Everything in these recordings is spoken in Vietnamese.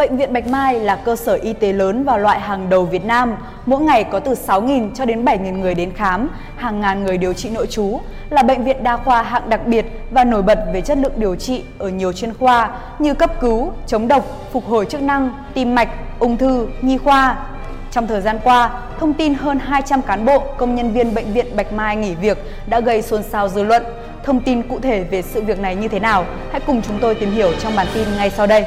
Bệnh viện Bạch Mai là cơ sở y tế lớn và loại hàng đầu Việt Nam. Mỗi ngày có từ 6.000 cho đến 7.000 người đến khám, hàng ngàn người điều trị nội trú. Là bệnh viện đa khoa hạng đặc biệt và nổi bật về chất lượng điều trị ở nhiều chuyên khoa như cấp cứu, chống độc, phục hồi chức năng, tim mạch, ung thư, nhi khoa. Trong thời gian qua, thông tin hơn 200 cán bộ, công nhân viên bệnh viện Bạch Mai nghỉ việc đã gây xôn xao dư luận. Thông tin cụ thể về sự việc này như thế nào? Hãy cùng chúng tôi tìm hiểu trong bản tin ngay sau đây.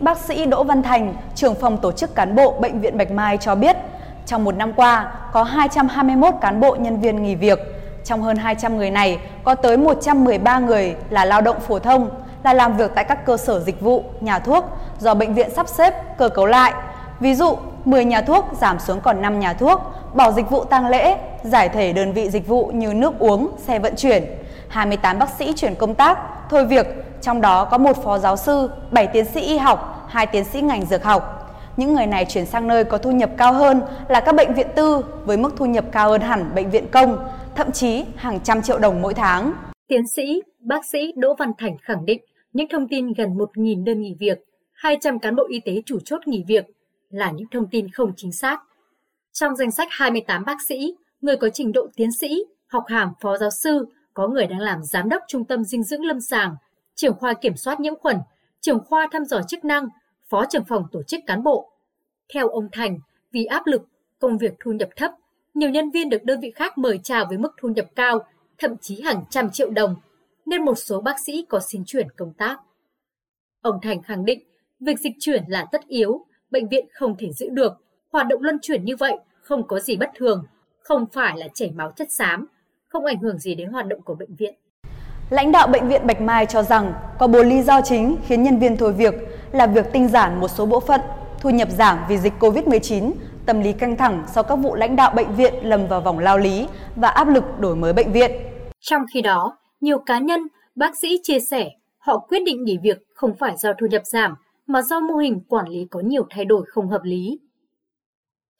Bác sĩ Đỗ Văn Thành, trưởng phòng tổ chức cán bộ Bệnh viện Bạch Mai cho biết, trong một năm qua có 221 cán bộ nhân viên nghỉ việc. Trong hơn 200 người này, có tới 113 người là lao động phổ thông, là làm việc tại các cơ sở dịch vụ, nhà thuốc do bệnh viện sắp xếp, cơ cấu lại. Ví dụ, 10 nhà thuốc giảm xuống còn 5 nhà thuốc, bỏ dịch vụ tang lễ, giải thể đơn vị dịch vụ như nước uống, xe vận chuyển. 28 bác sĩ chuyển công tác, thôi việc, trong đó có một phó giáo sư, 7 tiến sĩ y học, 2 tiến sĩ ngành dược học. Những người này chuyển sang nơi có thu nhập cao hơn là các bệnh viện tư với mức thu nhập cao hơn hẳn bệnh viện công, thậm chí hàng trăm triệu đồng mỗi tháng. Tiến sĩ, bác sĩ Đỗ Văn Thành khẳng định những thông tin gần 1.000 đơn nghỉ việc, 200 cán bộ y tế chủ chốt nghỉ việc là những thông tin không chính xác. Trong danh sách 28 bác sĩ, người có trình độ tiến sĩ, học hàm phó giáo sư, có người đang làm giám đốc trung tâm dinh dưỡng lâm sàng, trưởng khoa kiểm soát nhiễm khuẩn, trưởng khoa thăm dò chức năng, phó trưởng phòng tổ chức cán bộ. Theo ông Thành, vì áp lực, công việc thu nhập thấp, nhiều nhân viên được đơn vị khác mời chào với mức thu nhập cao, thậm chí hàng trăm triệu đồng, nên một số bác sĩ có xin chuyển công tác. Ông Thành khẳng định, việc dịch chuyển là tất yếu, bệnh viện không thể giữ được. Hoạt động luân chuyển như vậy không có gì bất thường, không phải là chảy máu chất xám, không ảnh hưởng gì đến hoạt động của bệnh viện. Lãnh đạo bệnh viện Bạch Mai cho rằng có bốn lý do chính khiến nhân viên thôi việc là việc tinh giản một số bộ phận, thu nhập giảm vì dịch Covid-19, tâm lý căng thẳng sau các vụ lãnh đạo bệnh viện lầm vào vòng lao lý và áp lực đổi mới bệnh viện. Trong khi đó, nhiều cá nhân, bác sĩ chia sẻ họ quyết định nghỉ việc không phải do thu nhập giảm mà do mô hình quản lý có nhiều thay đổi không hợp lý.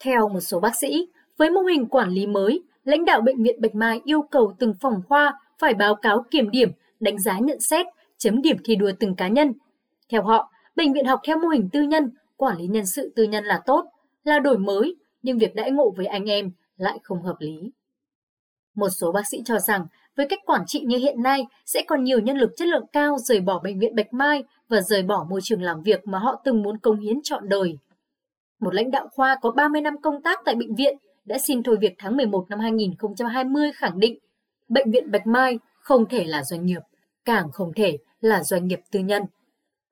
Theo một số bác sĩ, với mô hình quản lý mới, lãnh đạo bệnh viện Bạch Mai yêu cầu từng phòng khoa phải báo cáo kiểm điểm, đánh giá nhận xét, chấm điểm thi đua từng cá nhân. Theo họ, bệnh viện học theo mô hình tư nhân, quản lý nhân sự tư nhân là tốt, là đổi mới, nhưng việc đãi ngộ với anh em lại không hợp lý. Một số bác sĩ cho rằng, với cách quản trị như hiện nay, sẽ còn nhiều nhân lực chất lượng cao rời bỏ bệnh viện Bạch Mai và rời bỏ môi trường làm việc mà họ từng muốn công hiến trọn đời. Một lãnh đạo khoa có 30 năm công tác tại bệnh viện đã xin thôi việc tháng 11 năm 2020 khẳng định Bệnh viện Bạch Mai không thể là doanh nghiệp, càng không thể là doanh nghiệp tư nhân.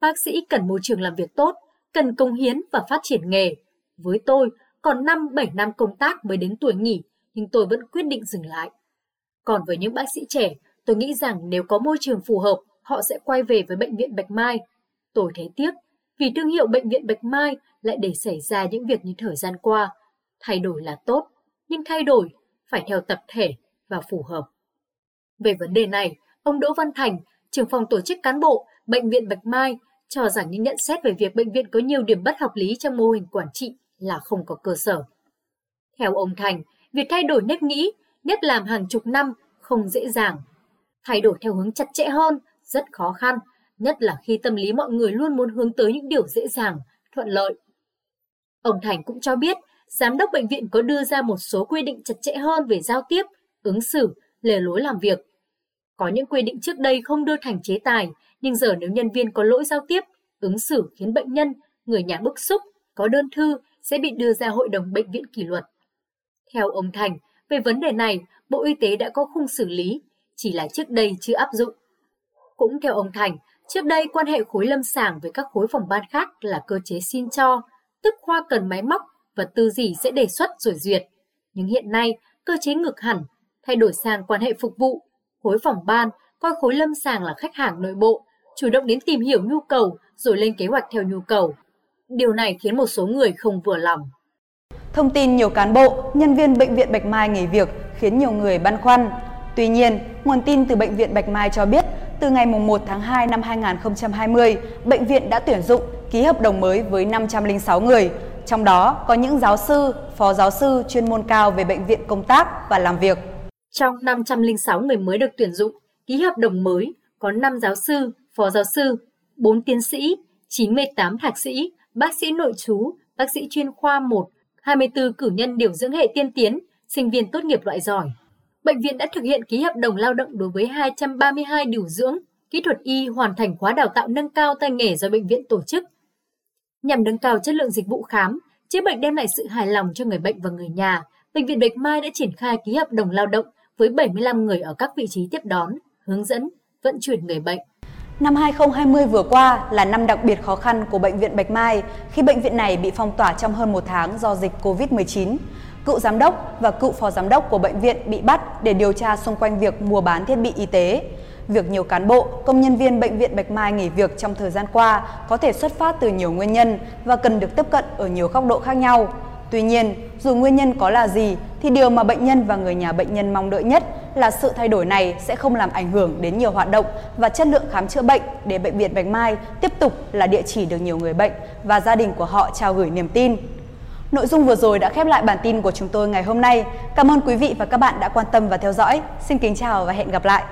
Bác sĩ cần môi trường làm việc tốt, cần công hiến và phát triển nghề. Với tôi, còn 5-7 năm công tác mới đến tuổi nghỉ, nhưng tôi vẫn quyết định dừng lại. Còn với những bác sĩ trẻ, tôi nghĩ rằng nếu có môi trường phù hợp, họ sẽ quay về với Bệnh viện Bạch Mai. Tôi thấy tiếc, vì thương hiệu Bệnh viện Bạch Mai lại để xảy ra những việc như thời gian qua. Thay đổi là tốt, nhưng thay đổi phải theo tập thể và phù hợp. Về vấn đề này, ông Đỗ Văn Thành, trưởng phòng tổ chức cán bộ, Bệnh viện Bạch Mai, cho rằng những nhận xét về việc bệnh viện có nhiều điểm bất hợp lý trong mô hình quản trị là không có cơ sở. Theo ông Thành, việc thay đổi nếp nghĩ, nếp làm hàng chục năm không dễ dàng. Thay đổi theo hướng chặt chẽ hơn rất khó khăn, nhất là khi tâm lý mọi người luôn muốn hướng tới những điều dễ dàng, thuận lợi. Ông Thành cũng cho biết, giám đốc bệnh viện có đưa ra một số quy định chặt chẽ hơn về giao tiếp, ứng xử, lề lối làm việc. Có những quy định trước đây không đưa thành chế tài, nhưng giờ nếu nhân viên có lỗi giao tiếp, ứng xử khiến bệnh nhân, người nhà bức xúc, có đơn thư sẽ bị đưa ra hội đồng bệnh viện kỷ luật. Theo ông Thành, về vấn đề này, Bộ Y tế đã có khung xử lý, chỉ là trước đây chưa áp dụng. Cũng theo ông Thành, trước đây quan hệ khối lâm sàng với các khối phòng ban khác là cơ chế xin cho, tức khoa cần máy móc và tư gì sẽ đề xuất rồi duyệt. Nhưng hiện nay, cơ chế ngược hẳn, thay đổi sang quan hệ phục vụ, khối phòng ban coi khối lâm sàng là khách hàng nội bộ, chủ động đến tìm hiểu nhu cầu rồi lên kế hoạch theo nhu cầu. Điều này khiến một số người không vừa lòng. Thông tin nhiều cán bộ, nhân viên bệnh viện Bạch Mai nghỉ việc khiến nhiều người băn khoăn. Tuy nhiên, nguồn tin từ bệnh viện Bạch Mai cho biết, từ ngày 1 tháng 2 năm 2020, bệnh viện đã tuyển dụng ký hợp đồng mới với 506 người, trong đó có những giáo sư, phó giáo sư chuyên môn cao về bệnh viện công tác và làm việc. Trong 506 người mới được tuyển dụng, ký hợp đồng mới có 5 giáo sư, phó giáo sư, 4 tiến sĩ, 98 thạc sĩ, bác sĩ nội trú, bác sĩ chuyên khoa 1, 24 cử nhân điều dưỡng hệ tiên tiến, sinh viên tốt nghiệp loại giỏi. Bệnh viện đã thực hiện ký hợp đồng lao động đối với 232 điều dưỡng, kỹ thuật y hoàn thành khóa đào tạo nâng cao tay nghề do bệnh viện tổ chức. Nhằm nâng cao chất lượng dịch vụ khám, chữa bệnh đem lại sự hài lòng cho người bệnh và người nhà, Bệnh viện Bạch Mai đã triển khai ký hợp đồng lao động với 75 người ở các vị trí tiếp đón, hướng dẫn, vận chuyển người bệnh. Năm 2020 vừa qua là năm đặc biệt khó khăn của Bệnh viện Bạch Mai khi bệnh viện này bị phong tỏa trong hơn một tháng do dịch COVID-19. Cựu giám đốc và cựu phó giám đốc của bệnh viện bị bắt để điều tra xung quanh việc mua bán thiết bị y tế. Việc nhiều cán bộ, công nhân viên bệnh viện Bạch Mai nghỉ việc trong thời gian qua có thể xuất phát từ nhiều nguyên nhân và cần được tiếp cận ở nhiều góc độ khác nhau. Tuy nhiên, dù nguyên nhân có là gì thì điều mà bệnh nhân và người nhà bệnh nhân mong đợi nhất là sự thay đổi này sẽ không làm ảnh hưởng đến nhiều hoạt động và chất lượng khám chữa bệnh để bệnh viện Bạch Mai tiếp tục là địa chỉ được nhiều người bệnh và gia đình của họ trao gửi niềm tin. Nội dung vừa rồi đã khép lại bản tin của chúng tôi ngày hôm nay. Cảm ơn quý vị và các bạn đã quan tâm và theo dõi. Xin kính chào và hẹn gặp lại.